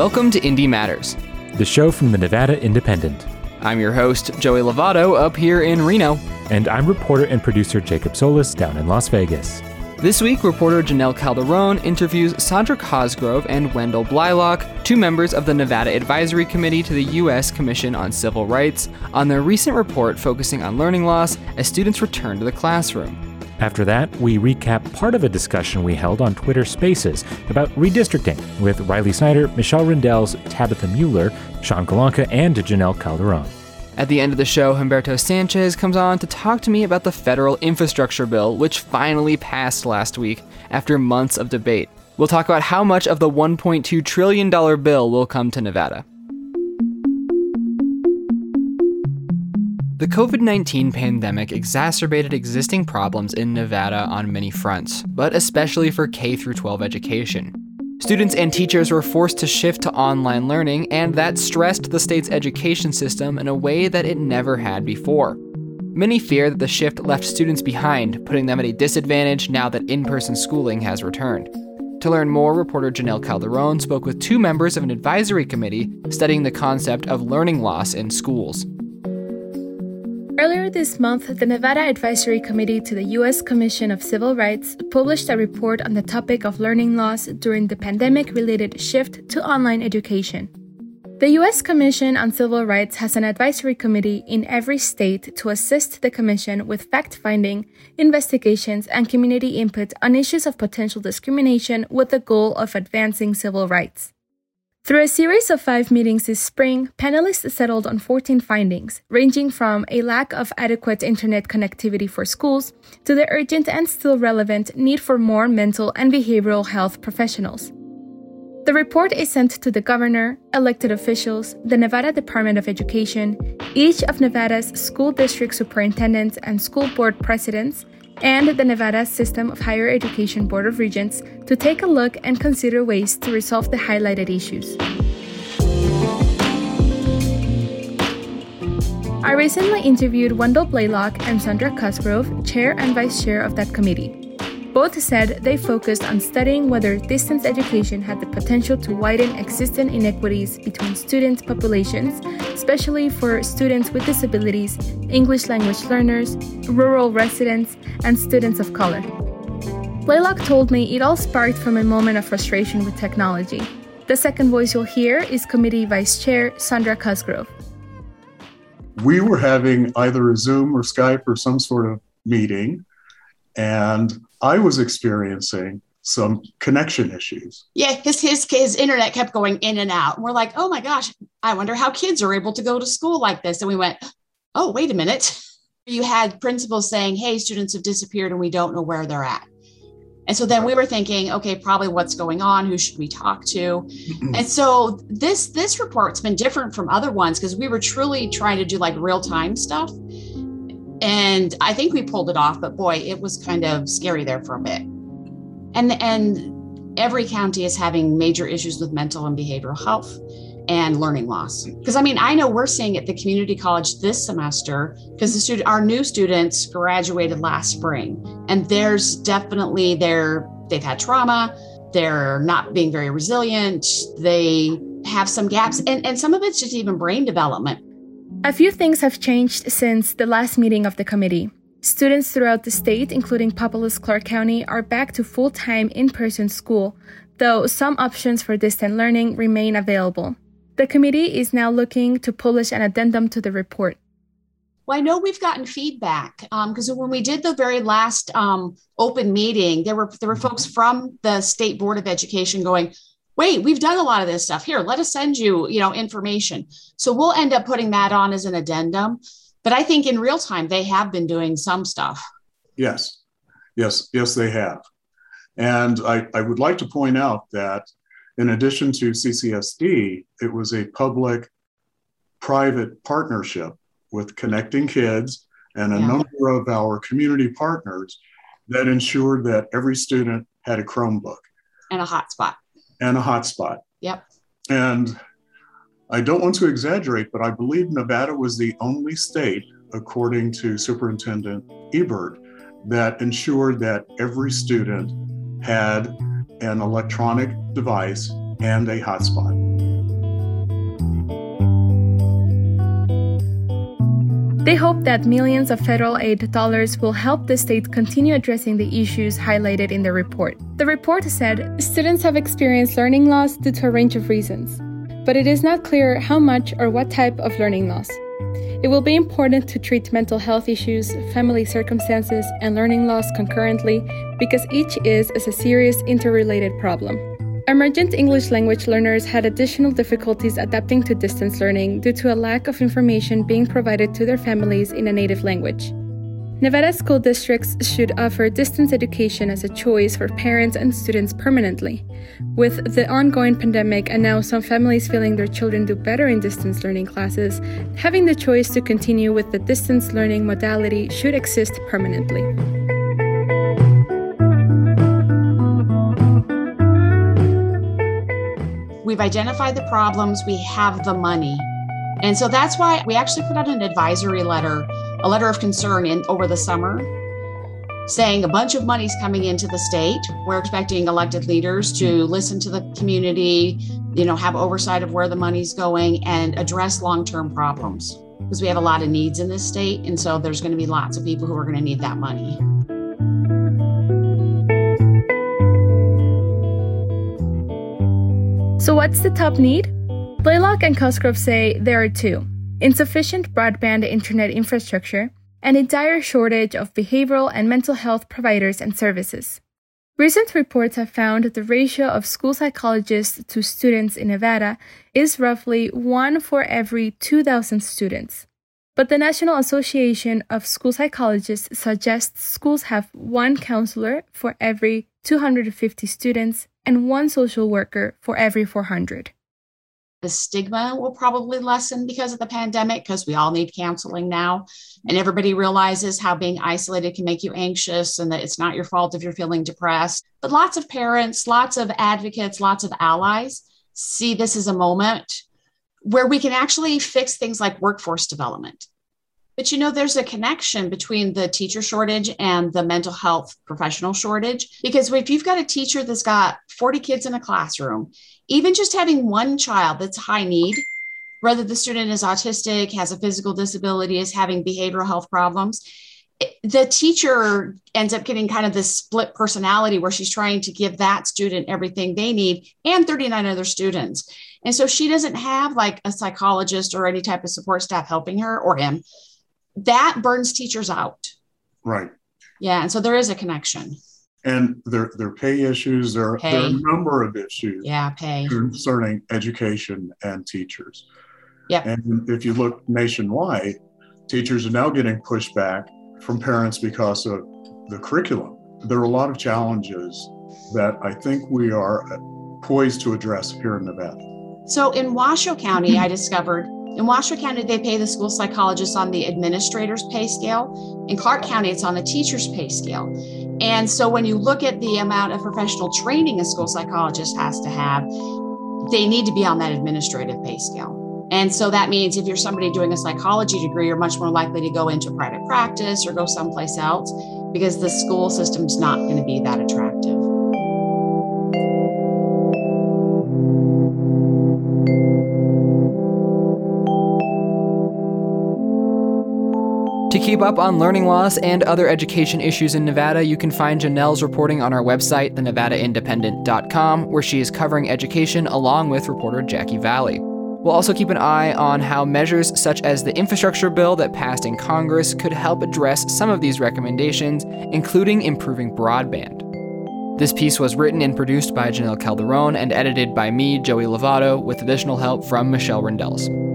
Welcome to Indy Matters, the show from the Nevada Independent. I'm your host, Joey Lovato, up here in Reno. And I'm reporter and producer Jacob Solis down in Las Vegas. This week, reporter Janelle Calderon interviews Sandra Cosgrove and Wendell Blaylock, two members of the Nevada Advisory Committee to the U.S. Commission on Civil Rights, on their recent report focusing on learning loss as students return to the classroom. After that, we recap part of a discussion we held on Twitter Spaces about redistricting with Riley Snyder, Michelle Rindels, Tabitha Mueller, Sean Golonka, and Janelle Calderon. At the end of the show, Humberto Sanchez comes on to talk to me about the federal infrastructure bill, which finally passed last week after months of debate. We'll talk about how much of the $1.2 trillion bill will come to Nevada. The COVID 19 pandemic exacerbated existing problems in Nevada on many fronts, but especially for K 12 education. Students and teachers were forced to shift to online learning, and that stressed the state's education system in a way that it never had before. Many fear that the shift left students behind, putting them at a disadvantage now that in person schooling has returned. To learn more, reporter Janelle Calderon spoke with two members of an advisory committee studying the concept of learning loss in schools. Earlier this month, the Nevada Advisory Committee to the U.S. Commission of Civil Rights published a report on the topic of learning loss during the pandemic related shift to online education. The U.S. Commission on Civil Rights has an advisory committee in every state to assist the Commission with fact finding, investigations, and community input on issues of potential discrimination with the goal of advancing civil rights. Through a series of five meetings this spring, panelists settled on 14 findings, ranging from a lack of adequate internet connectivity for schools to the urgent and still relevant need for more mental and behavioral health professionals. The report is sent to the governor, elected officials, the Nevada Department of Education, each of Nevada's school district superintendents and school board presidents, and the Nevada System of Higher Education Board of Regents to take a look and consider ways to resolve the highlighted issues. I recently interviewed Wendell Blaylock and Sandra Cosgrove, chair and vice chair of that committee. Both said they focused on studying whether distance education had the potential to widen existing inequities between student populations, especially for students with disabilities, English language learners, rural residents, and students of color. Blaylock told me it all sparked from a moment of frustration with technology. The second voice you'll hear is Committee Vice Chair Sandra Cosgrove. We were having either a Zoom or Skype or some sort of meeting, and I was experiencing some connection issues. Yeah, his, his his internet kept going in and out. And we're like, oh my gosh, I wonder how kids are able to go to school like this. And we went, oh, wait a minute. You had principals saying, hey, students have disappeared and we don't know where they're at. And so then we were thinking, okay, probably what's going on? Who should we talk to? and so this this report's been different from other ones because we were truly trying to do like real time stuff. And I think we pulled it off, but boy, it was kind of scary there for a bit. And and every county is having major issues with mental and behavioral health and learning loss. Because I mean, I know we're seeing at the community college this semester because the student our new students graduated last spring. And there's definitely they're they've had trauma, they're not being very resilient, they have some gaps. And, and some of it's just even brain development a few things have changed since the last meeting of the committee. Students throughout the state, including populous Clark County, are back to full time in person school, though some options for distant learning remain available. The committee is now looking to publish an addendum to the report. Well, I know we've gotten feedback because um, when we did the very last um, open meeting, there were there were folks from the state board of education going, wait, we've done a lot of this stuff. Here, let us send you, you know, information. So we'll end up putting that on as an addendum. But I think in real time, they have been doing some stuff. Yes, yes, yes, they have. And I, I would like to point out that in addition to CCSD, it was a public private partnership with Connecting Kids and a yeah. number of our community partners that ensured that every student had a Chromebook and a hotspot and a hotspot. Yep. And I don't want to exaggerate, but I believe Nevada was the only state, according to Superintendent Ebert, that ensured that every student had an electronic device and a hotspot. They hope that millions of federal aid dollars will help the state continue addressing the issues highlighted in the report. The report said students have experienced learning loss due to a range of reasons, but it is not clear how much or what type of learning loss. It will be important to treat mental health issues, family circumstances, and learning loss concurrently because each is a serious interrelated problem. Emergent English language learners had additional difficulties adapting to distance learning due to a lack of information being provided to their families in a native language. Nevada school districts should offer distance education as a choice for parents and students permanently. With the ongoing pandemic and now some families feeling their children do better in distance learning classes, having the choice to continue with the distance learning modality should exist permanently. We've identified the problems, we have the money. And so that's why we actually put out an advisory letter, a letter of concern in over the summer saying a bunch of money's coming into the state. We're expecting elected leaders to listen to the community, you know, have oversight of where the money's going and address long-term problems because we have a lot of needs in this state and so there's going to be lots of people who are going to need that money. So, what's the top need? Blaylock and Cosgrove say there are two insufficient broadband internet infrastructure and a dire shortage of behavioral and mental health providers and services. Recent reports have found that the ratio of school psychologists to students in Nevada is roughly one for every 2,000 students. But the National Association of School Psychologists suggests schools have one counselor for every 250 students and one social worker for every 400. The stigma will probably lessen because of the pandemic because we all need counseling now. And everybody realizes how being isolated can make you anxious and that it's not your fault if you're feeling depressed. But lots of parents, lots of advocates, lots of allies see this as a moment where we can actually fix things like workforce development. But you know, there's a connection between the teacher shortage and the mental health professional shortage. Because if you've got a teacher that's got 40 kids in a classroom, even just having one child that's high need, whether the student is autistic, has a physical disability, is having behavioral health problems, the teacher ends up getting kind of this split personality where she's trying to give that student everything they need and 39 other students. And so she doesn't have like a psychologist or any type of support staff helping her or him that burns teachers out. Right. Yeah. And so there is a connection. And there, there are pay issues. There, pay. there are a number of issues. Yeah, pay. Concerning education and teachers. Yeah. And if you look nationwide, teachers are now getting pushback from parents because of the curriculum. There are a lot of challenges that I think we are poised to address here in Nevada. So in Washoe County, I discovered in Washoe County, they pay the school psychologists on the administrator's pay scale. In Clark County, it's on the teacher's pay scale. And so when you look at the amount of professional training a school psychologist has to have, they need to be on that administrative pay scale. And so that means if you're somebody doing a psychology degree, you're much more likely to go into private practice or go someplace else because the school system's not going to be that attractive. Keep up on learning loss and other education issues in Nevada, you can find Janelle's reporting on our website, thenevadaindependent.com, where she is covering education along with reporter Jackie Valley. We'll also keep an eye on how measures such as the infrastructure bill that passed in Congress could help address some of these recommendations, including improving broadband. This piece was written and produced by Janelle Calderon and edited by me, Joey Lovato, with additional help from Michelle Rindels.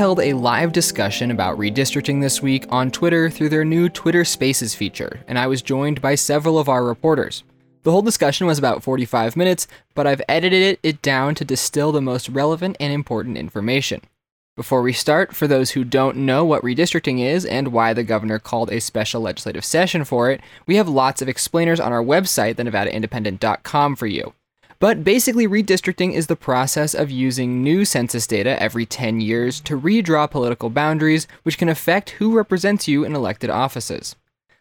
Held a live discussion about redistricting this week on Twitter through their new Twitter Spaces feature, and I was joined by several of our reporters. The whole discussion was about 45 minutes, but I've edited it, down to distill the most relevant and important information. Before we start, for those who don't know what redistricting is and why the governor called a special legislative session for it, we have lots of explainers on our website, thenevadaindependent.com, for you. But basically, redistricting is the process of using new census data every 10 years to redraw political boundaries, which can affect who represents you in elected offices.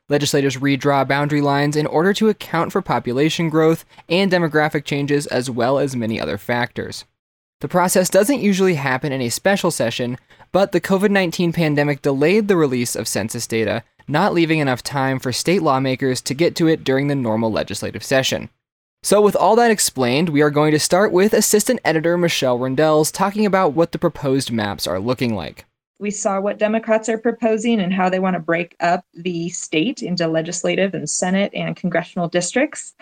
Legislators redraw boundary lines in order to account for population growth and demographic changes, as well as many other factors. The process doesn't usually happen in a special session, but the COVID 19 pandemic delayed the release of census data, not leaving enough time for state lawmakers to get to it during the normal legislative session. So, with all that explained, we are going to start with Assistant Editor Michelle Rindels talking about what the proposed maps are looking like. We saw what Democrats are proposing and how they want to break up the state into legislative and Senate and congressional districts.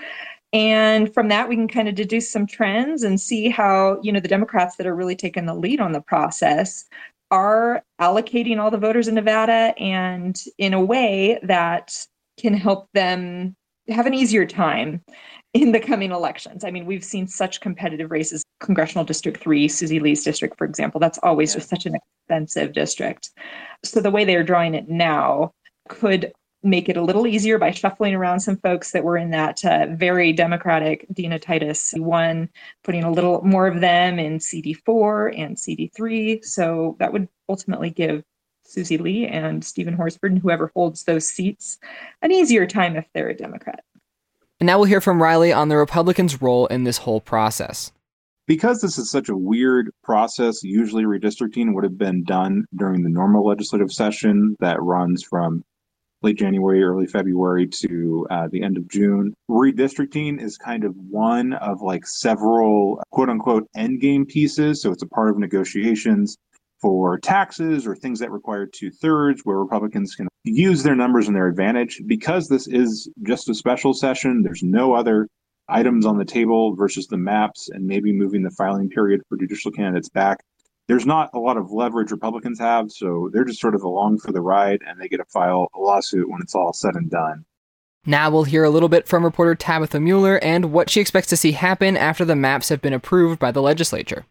And from that, we can kind of deduce some trends and see how, you know, the Democrats that are really taking the lead on the process are allocating all the voters in Nevada and in a way that can help them have an easier time in the coming elections. I mean, we've seen such competitive races. Congressional District 3, Susie Lee's district, for example, that's always yeah. just such an expensive district. So the way they're drawing it now could make it a little easier by shuffling around some folks that were in that uh, very democratic Dina Titus one, putting a little more of them in CD4 and CD3. So that would ultimately give Susie Lee and Stephen Horsford and whoever holds those seats an easier time if they're a Democrat. And now we'll hear from Riley on the Republicans' role in this whole process. Because this is such a weird process, usually redistricting would have been done during the normal legislative session that runs from late January, early February to uh, the end of June. Redistricting is kind of one of like several quote unquote endgame pieces. So it's a part of negotiations for taxes or things that require two thirds, where Republicans can use their numbers in their advantage. Because this is just a special session, there's no other items on the table versus the maps and maybe moving the filing period for judicial candidates back there's not a lot of leverage Republicans have, so they're just sort of along for the ride and they get to file a lawsuit when it's all said and done. Now we'll hear a little bit from reporter Tabitha Mueller and what she expects to see happen after the maps have been approved by the legislature.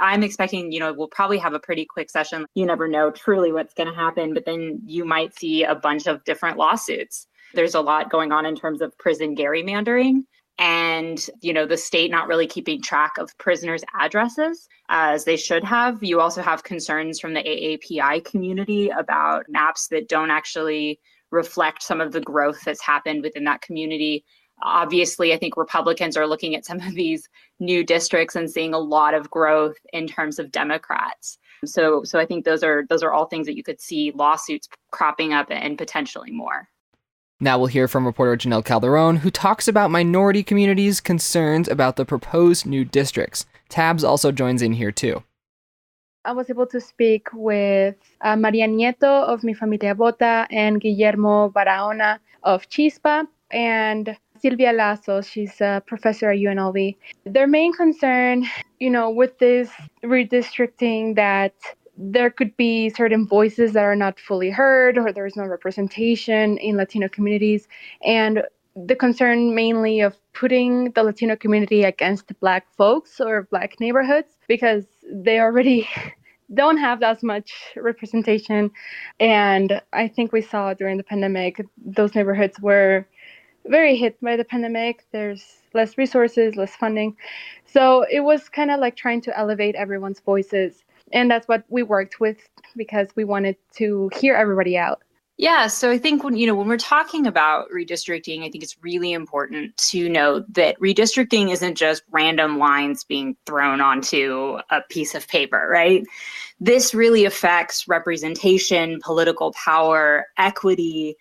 I'm expecting, you know, we'll probably have a pretty quick session. You never know truly what's going to happen, but then you might see a bunch of different lawsuits. There's a lot going on in terms of prison gerrymandering and you know the state not really keeping track of prisoners addresses as they should have you also have concerns from the aapi community about maps that don't actually reflect some of the growth that's happened within that community obviously i think republicans are looking at some of these new districts and seeing a lot of growth in terms of democrats so so i think those are those are all things that you could see lawsuits cropping up and potentially more now we'll hear from reporter Janelle Calderon, who talks about minority communities' concerns about the proposed new districts. Tabs also joins in here too. I was able to speak with uh, Maria Nieto of Mi Familia Vota and Guillermo Barahona of Chispa and Sylvia Lazos, she's a professor at UNLV. Their main concern, you know, with this redistricting that there could be certain voices that are not fully heard or there's no representation in Latino communities. And the concern mainly of putting the Latino community against Black folks or Black neighborhoods because they already don't have as much representation. And I think we saw during the pandemic, those neighborhoods were very hit by the pandemic. There's less resources, less funding. So it was kind of like trying to elevate everyone's voices and that's what we worked with because we wanted to hear everybody out yeah, so I think when you know when we're talking about redistricting, I think it's really important to note that redistricting isn't just random lines being thrown onto a piece of paper, right? This really affects representation, political power, equity,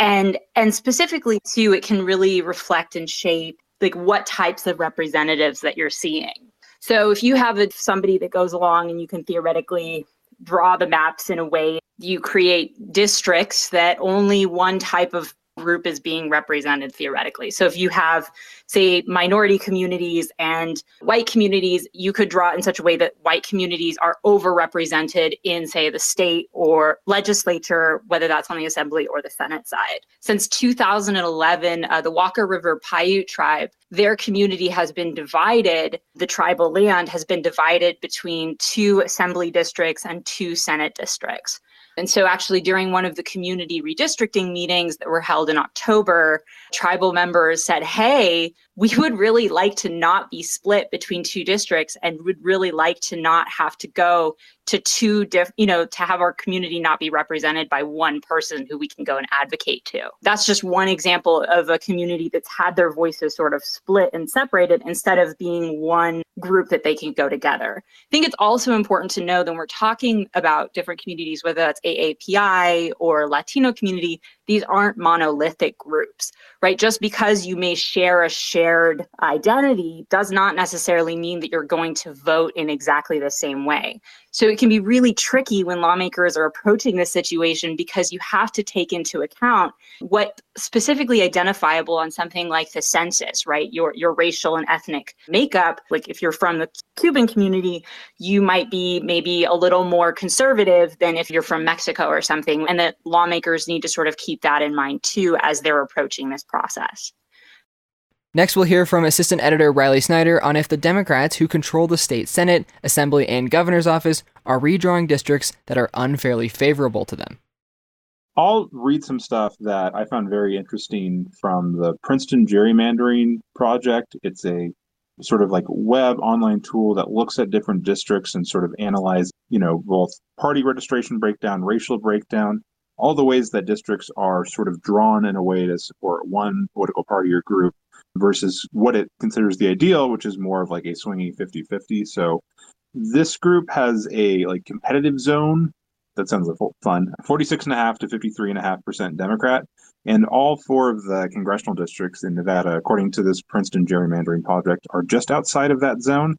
and and specifically too, it can really reflect and shape like what types of representatives that you're seeing. So if you have a, somebody that goes along and you can theoretically draw the maps in a way you create districts that only one type of group is being represented theoretically. So if you have, say, minority communities and white communities, you could draw it in such a way that white communities are overrepresented in, say, the state or legislature, whether that's on the assembly or the Senate side. Since 2011, uh, the Walker River Paiute tribe, their community has been divided. The tribal land has been divided between two assembly districts and two Senate districts. And so, actually, during one of the community redistricting meetings that were held in October, tribal members said, Hey, we would really like to not be split between two districts and would really like to not have to go to two diff you know to have our community not be represented by one person who we can go and advocate to. That's just one example of a community that's had their voices sort of split and separated instead of being one group that they can go together. I think it's also important to know that when we're talking about different communities whether that's aapi or latino community these aren't monolithic groups right just because you may share a shared identity does not necessarily mean that you're going to vote in exactly the same way so it can be really tricky when lawmakers are approaching this situation because you have to take into account what specifically identifiable on something like the census, right? Your your racial and ethnic makeup. Like if you're from the Cuban community, you might be maybe a little more conservative than if you're from Mexico or something. And that lawmakers need to sort of keep that in mind too as they're approaching this process. Next, we'll hear from Assistant Editor Riley Snyder on if the Democrats who control the state Senate, Assembly, and Governor's office are redrawing districts that are unfairly favorable to them. I'll read some stuff that I found very interesting from the Princeton Gerrymandering Project. It's a sort of like web online tool that looks at different districts and sort of analyze, you know, both party registration breakdown, racial breakdown, all the ways that districts are sort of drawn in a way to support one political party or group versus what it considers the ideal, which is more of like a swinging 50 50. So this group has a like competitive zone that sounds like fun 46.5 to 53.5% Democrat. And all four of the congressional districts in Nevada, according to this Princeton gerrymandering project, are just outside of that zone.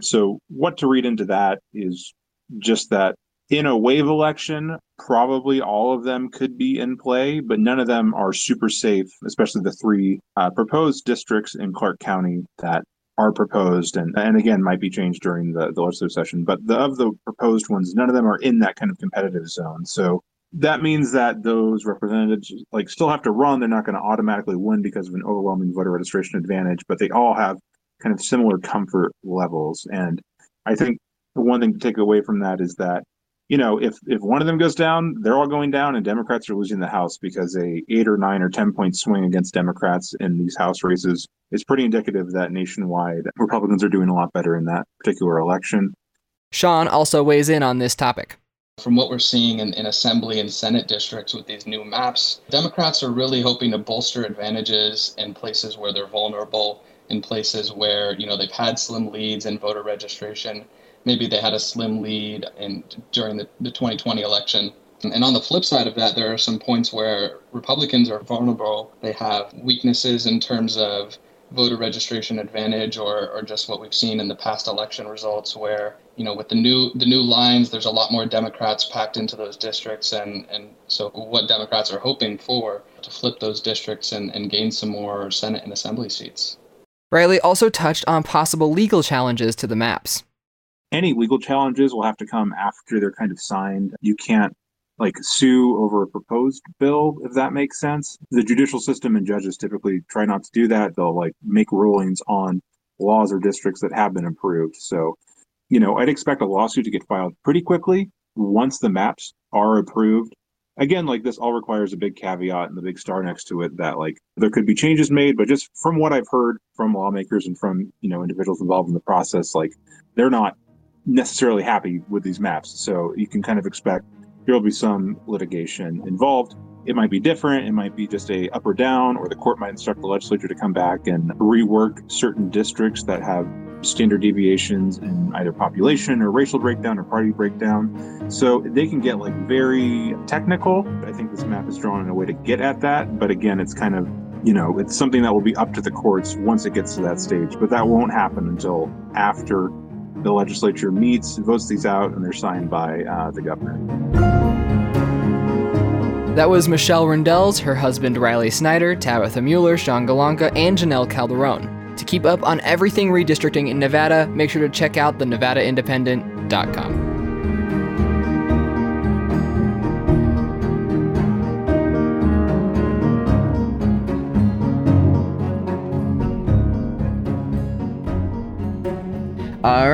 So, what to read into that is just that in a wave election, probably all of them could be in play, but none of them are super safe, especially the three uh, proposed districts in Clark County that are proposed and, and again might be changed during the, the legislative session. But the, of the proposed ones, none of them are in that kind of competitive zone. So that means that those representatives like still have to run. They're not going to automatically win because of an overwhelming voter registration advantage, but they all have kind of similar comfort levels. And I think the one thing to take away from that is that you know, if if one of them goes down, they're all going down, and Democrats are losing the House because a eight or nine or ten point swing against Democrats in these House races is pretty indicative that nationwide Republicans are doing a lot better in that particular election. Sean also weighs in on this topic. From what we're seeing in, in Assembly and Senate districts with these new maps, Democrats are really hoping to bolster advantages in places where they're vulnerable, in places where you know they've had slim leads in voter registration maybe they had a slim lead in during the, the 2020 election. And on the flip side of that, there are some points where Republicans are vulnerable. They have weaknesses in terms of voter registration advantage or, or just what we've seen in the past election results where you know with the new the new lines there's a lot more democrats packed into those districts and and so what democrats are hoping for to flip those districts and, and gain some more senate and assembly seats riley also touched on possible legal challenges to the maps any legal challenges will have to come after they're kind of signed. You can't like sue over a proposed bill, if that makes sense. The judicial system and judges typically try not to do that. They'll like make rulings on laws or districts that have been approved. So, you know, I'd expect a lawsuit to get filed pretty quickly once the maps are approved. Again, like this all requires a big caveat and the big star next to it that like there could be changes made, but just from what I've heard from lawmakers and from, you know, individuals involved in the process, like they're not necessarily happy with these maps. So you can kind of expect there will be some litigation involved. It might be different. It might be just a up or down, or the court might instruct the legislature to come back and rework certain districts that have standard deviations in either population or racial breakdown or party breakdown. So they can get like very technical. I think this map is drawn in a way to get at that. But again, it's kind of you know, it's something that will be up to the courts once it gets to that stage. But that won't happen until after the legislature meets, votes these out, and they're signed by uh, the governor. That was Michelle Rindels, her husband Riley Snyder, Tabitha Mueller, Sean Golonka, and Janelle Calderon. To keep up on everything redistricting in Nevada, make sure to check out the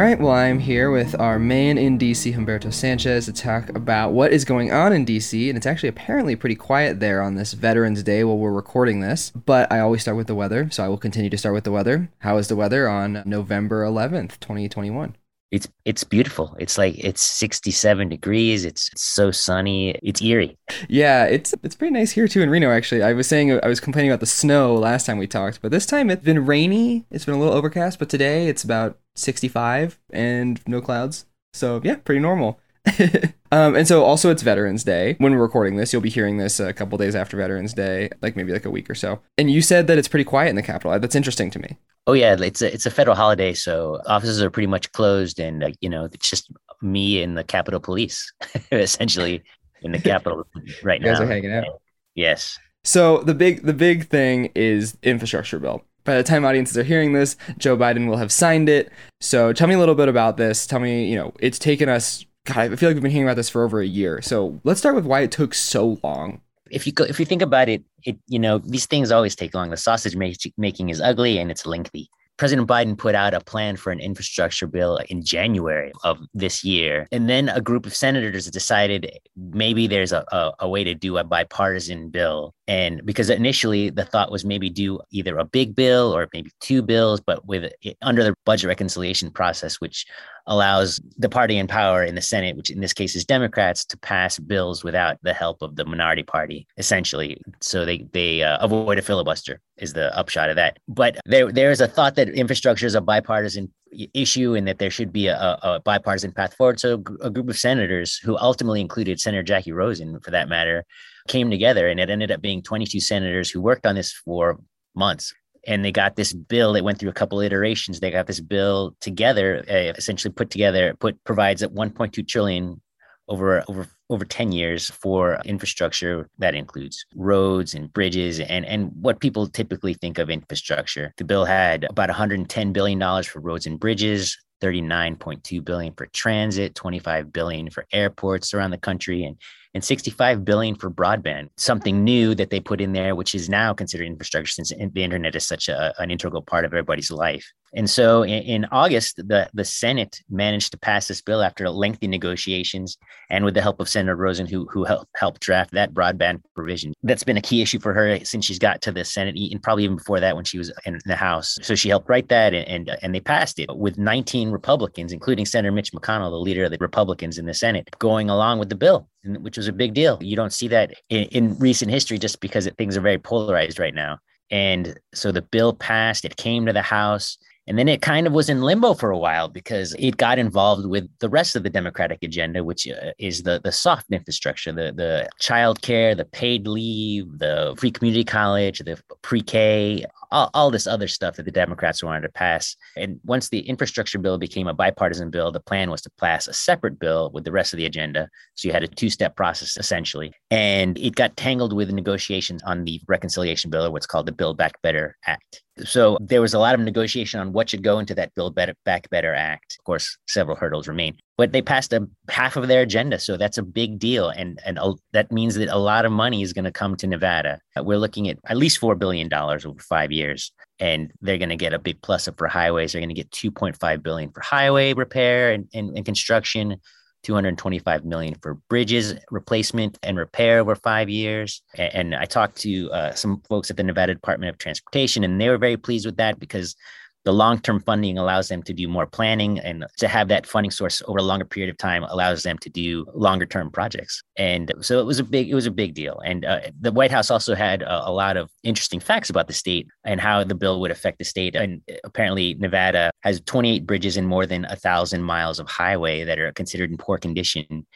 right, well, I'm here with our man in DC, Humberto Sanchez, to talk about what is going on in DC. And it's actually apparently pretty quiet there on this Veterans Day while we're recording this. But I always start with the weather, so I will continue to start with the weather. How is the weather on November 11th, 2021? It's it's beautiful. It's like it's 67 degrees. It's, so sunny. It's eerie. Yeah, it's it's pretty nice here too in Reno actually. I was saying I was complaining about the snow last time we talked, but this time it's been rainy. It's been a little overcast, but today it's about 65 and no clouds. So, yeah, pretty normal. um, and so also it's Veterans Day. When we're recording this, you'll be hearing this a couple days after Veterans Day, like maybe like a week or so. And you said that it's pretty quiet in the Capitol. That's interesting to me. Oh yeah, it's a it's a federal holiday, so offices are pretty much closed, and uh, you know it's just me and the Capitol Police, essentially in the Capitol right you now. guys are hanging out. Yes. So the big the big thing is infrastructure bill. By the time audiences are hearing this, Joe Biden will have signed it. So tell me a little bit about this. Tell me, you know, it's taken us. God, I feel like we've been hearing about this for over a year. So let's start with why it took so long if you if you think about it, it you know these things always take long. The sausage making is ugly and it's lengthy. President Biden put out a plan for an infrastructure bill in January of this year. And then a group of senators decided maybe there's a, a, a, way to do a bipartisan bill. And because initially the thought was maybe do either a big bill or maybe two bills, but with under the budget reconciliation process, which allows the party in power in the Senate, which in this case is Democrats, to pass bills without the help of the minority party, essentially. So they they uh, avoid a filibuster is the upshot of that. But there there is a thought that infrastructure is a bipartisan issue and that there should be a, a bipartisan path forward. So a group of senators who ultimately included Senator Jackie Rosen, for that matter, came together, and it ended up being 22 senators who worked on this for months. And they got this bill that went through a couple iterations they got this bill together uh, essentially put together put provides at 1.2 trillion over over over 10 years for infrastructure that includes roads and bridges and and what people typically think of infrastructure. The bill had about 110 billion dollars for roads and bridges 39.2 billion for transit 25 billion for airports around the country and and 65 billion for broadband something mm-hmm. new that they put in there which is now considered infrastructure since the internet is such a, an integral part of everybody's life and so in, in, August, the, the Senate managed to pass this bill after lengthy negotiations and with the help of Senator Rosen, who, who helped, helped draft that broadband provision. That's been a key issue for her since she's got to the Senate and probably even before that when she was in the House. So she helped write that and, and, and they passed it with 19 Republicans, including Senator Mitch McConnell, the leader of the Republicans in the Senate, going along with the bill, which was a big deal. You don't see that in, in recent history just because things are very polarized right now. And so the bill passed, it came to the House and then it kind of was in limbo for a while because it got involved with the rest of the Democratic agenda, which uh, is the, the soft infrastructure, the, the child care, the paid leave, the free community college, the pre K, all, all this other stuff that the Democrats wanted to pass. And once the infrastructure bill became a bipartisan bill, the plan was to pass a separate bill with the rest of the agenda. So you had a two step process essentially. And it got tangled with negotiations on the reconciliation bill, or what's called the Build Back Better Act. So there was a lot of negotiation on what should go into that Build Back Better Act. Of course, several hurdles remain, but they passed a half of their agenda, so that's a big deal, and and that means that a lot of money is going to come to Nevada. We're looking at at least four billion dollars over five years, and they're going to get a big plus up for highways. They're going to get two point five billion for highway repair and, and, and construction. 225 million for bridges replacement and repair over five years. And, I talked to uh, some folks at the Nevada Department of Transportation, and they were very pleased with that because the long-term funding allows them to do more planning and to have that funding source over a longer period of time allows them to do longer term projects. And so it was a big it was a big deal. And uh, the white house also had a, a, lot of interesting facts about the state and how the bill would affect the state. And apparently nevada has 28 bridges and more than a thousand miles of highway that are considered in poor condition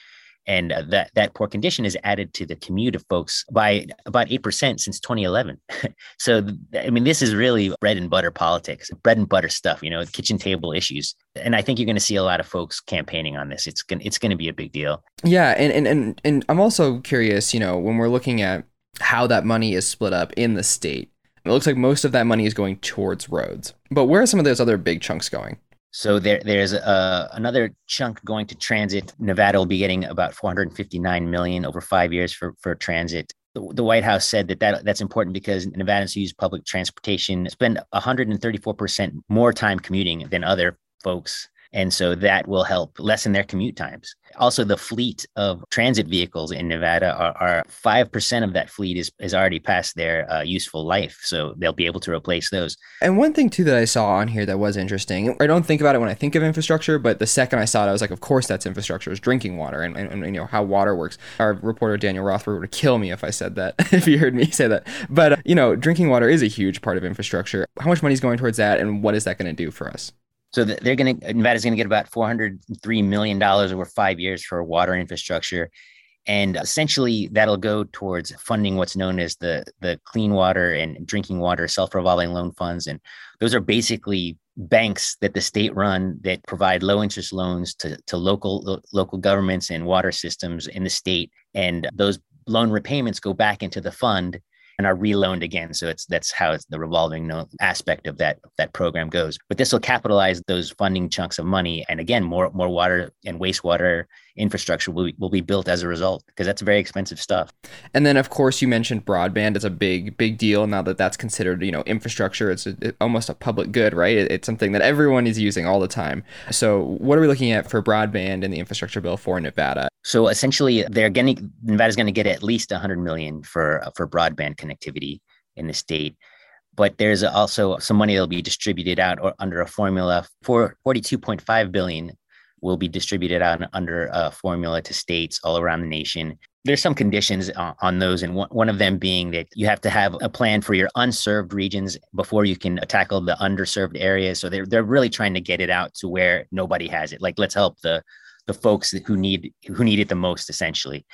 and uh, that that poor condition is added to the commute of folks by about 8% since 2011 so i mean this is really bread and butter politics bread and butter stuff you know kitchen table issues. And i think you're going to see a lot of folks campaigning on this. It's going it's going to be a big deal. Yeah and, and and and i'm also curious you know when we're looking at how that money is split up in the state it looks like most of that money is going towards roads. But where are some of those other big chunks going so there, there's a, uh, another chunk going to transit. Nevada will be getting about 459 million over five years for, for transit. The, White House said that, that that's important because Nevadans use public transportation spend 134% more time commuting than other folks And so that will help lessen their commute times. Also, the fleet of transit vehicles in Nevada are, 5% of that fleet is, is already past their uh, useful life. So they'll be able to replace those. And one thing, too, that I saw on here that was interesting, I don't think about it when I think of infrastructure, but the second I saw it, I was like, of course that's infrastructure, is drinking water and, and, and, you know, how water works. Our reporter, Daniel Rothberg, would kill me if I said that, if you heard me say that. But, uh, you know, drinking water is a huge part of infrastructure. How much money is going towards that, and what is that going to do for us? So they're going to Nevada's going to get about 403 million dollars over five years for water infrastructure, and essentially that'll go towards funding what's known as the the clean water and drinking water self revolving loan funds, and those are basically banks that the state run that provide low interest loans to to local local governments and water systems in the state, and those loan repayments go back into the fund and are reloaned again. So it's that's how it's the revolving aspect of that that program goes. But this will capitalize those funding chunks of money, and again, more more water and wastewater infrastructure will be, will be built as a result because that's very expensive stuff. And then, of course, you mentioned broadband is a big big deal now that that's considered you know infrastructure. It's a, it, almost a public good, right? It, it's something that everyone is using all the time. So, what are we looking at for broadband in the infrastructure bill for Nevada? So essentially, they're getting Nevada's going to get at least 100 million for for broadband connectivity in the state. But there's also some money that'll be distributed out or under a formula for 42.5 billion will be distributed under a formula to states all around the nation. There's some conditions on those, and one of them being that you have to have a plan for your unserved regions before you can tackle the underserved areas. So they're they're really trying to get it out to where nobody has it. Like let's help the the folks who need who need it the most, essentially.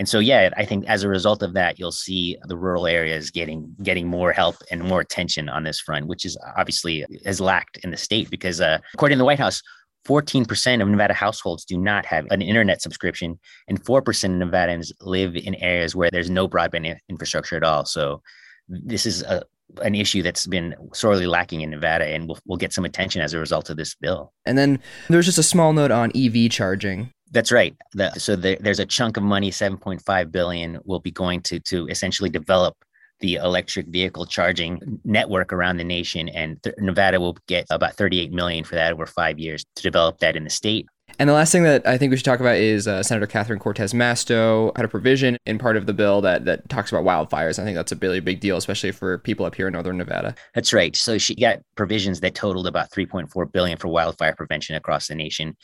And so, yeah, I think as a result of that, you'll see the rural areas getting getting more help and more attention on this front, which is obviously has lacked in the state because, uh, according to the White House, 14% of Nevada households do not have an internet subscription, and 4% of Nevadans live in areas where there's no broadband infrastructure at all. So, this is a, an issue that's been sorely lacking in Nevada, and will will get some attention as a result of this bill. And then there's just a small note on EV charging. That's right. The, so there, there's a chunk of money, 7.5 billion, will be going to to essentially develop the electric vehicle charging network around the nation. And th- Nevada will get about 38 million for that over five years to develop that in the state. And the last thing that I think we should talk about is uh, Senator Catherine Cortez Masto had a provision in part of the bill that, that talks about wildfires. I think that's a really big deal, especially for people up here in northern Nevada. That's right. So she got provisions that totaled about 3.4 billion for wildfire prevention across the nation,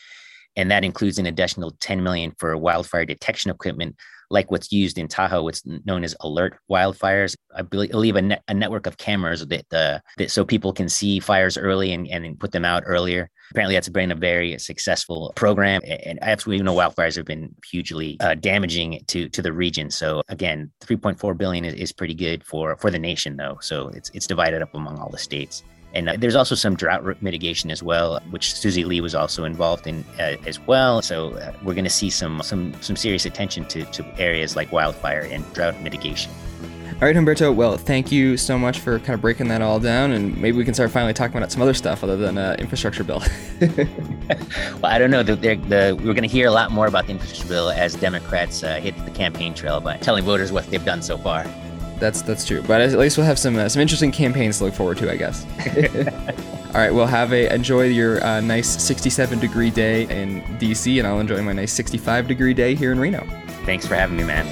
and that includes an additional 10 million for wildfire detection equipment like what's used in Tahoe, what's known as alert wildfires. I believe a, a network of cameras that, uh, that so people can see fires early and, and put them out earlier. Apparently, that's been a very successful program, and absolutely know wildfires have been hugely uh, damaging to to the region. So again, 3.4 billion is, is pretty good for for the nation, though. So it's it's divided up among all the states. And uh, there's also some drought mitigation as well, which Susie Lee was also involved in uh, as well. So uh, we're going to see some some some serious attention to, to areas like wildfire and drought mitigation. All right, Humberto. Well, thank you so much for kind of breaking that all down, and maybe we can start finally talking about some other stuff other than uh, infrastructure bill. well, I don't know. The, the, we're going to hear a lot more about the infrastructure bill as Democrats uh, hit the campaign trail by telling voters what they've done so far. That's that's true. But at least we'll have some uh, some interesting campaigns to look forward to, I guess. All right, well, have a enjoy your uh, nice 67 degree day in DC, and I'll enjoy my nice 65 degree day here in Reno. Thanks for having me, man.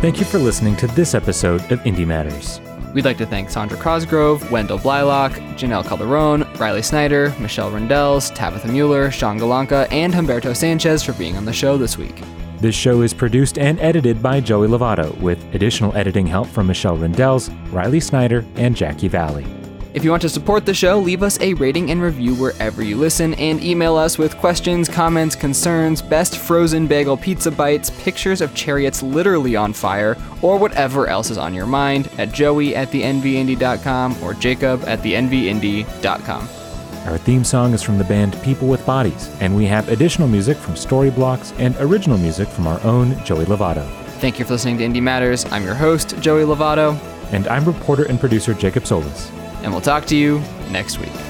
Thank you for listening to this episode of Indy Matters. We'd like to thank Sandra Cosgrove, Wendell Blaylock, Janelle Calderon, Riley Snyder, Michelle Rindels, Tabitha Mueller, Sean Golonka, and Humberto Sanchez for being on the show this week. This show is produced and edited by Joey Lovato, with additional editing help from Michelle Rindels, Riley Snyder, and Jackie Valley. If you want to support the show, leave us a rating and review wherever you listen, and email us with questions, comments, concerns, best frozen bagel pizza bites, pictures of chariots literally on fire, or whatever else is on your mind at joey at thenvindy.com or jacob at thenvindy.com. Our theme song is from the band People with Bodies, and we have additional music from Storyblocks and original music from our own Joey Lovato. Thank you for listening to Indy Matters. I'm your host, Joey Lovato. And I'm reporter and producer Jacob Solis and we'll talk to you next week.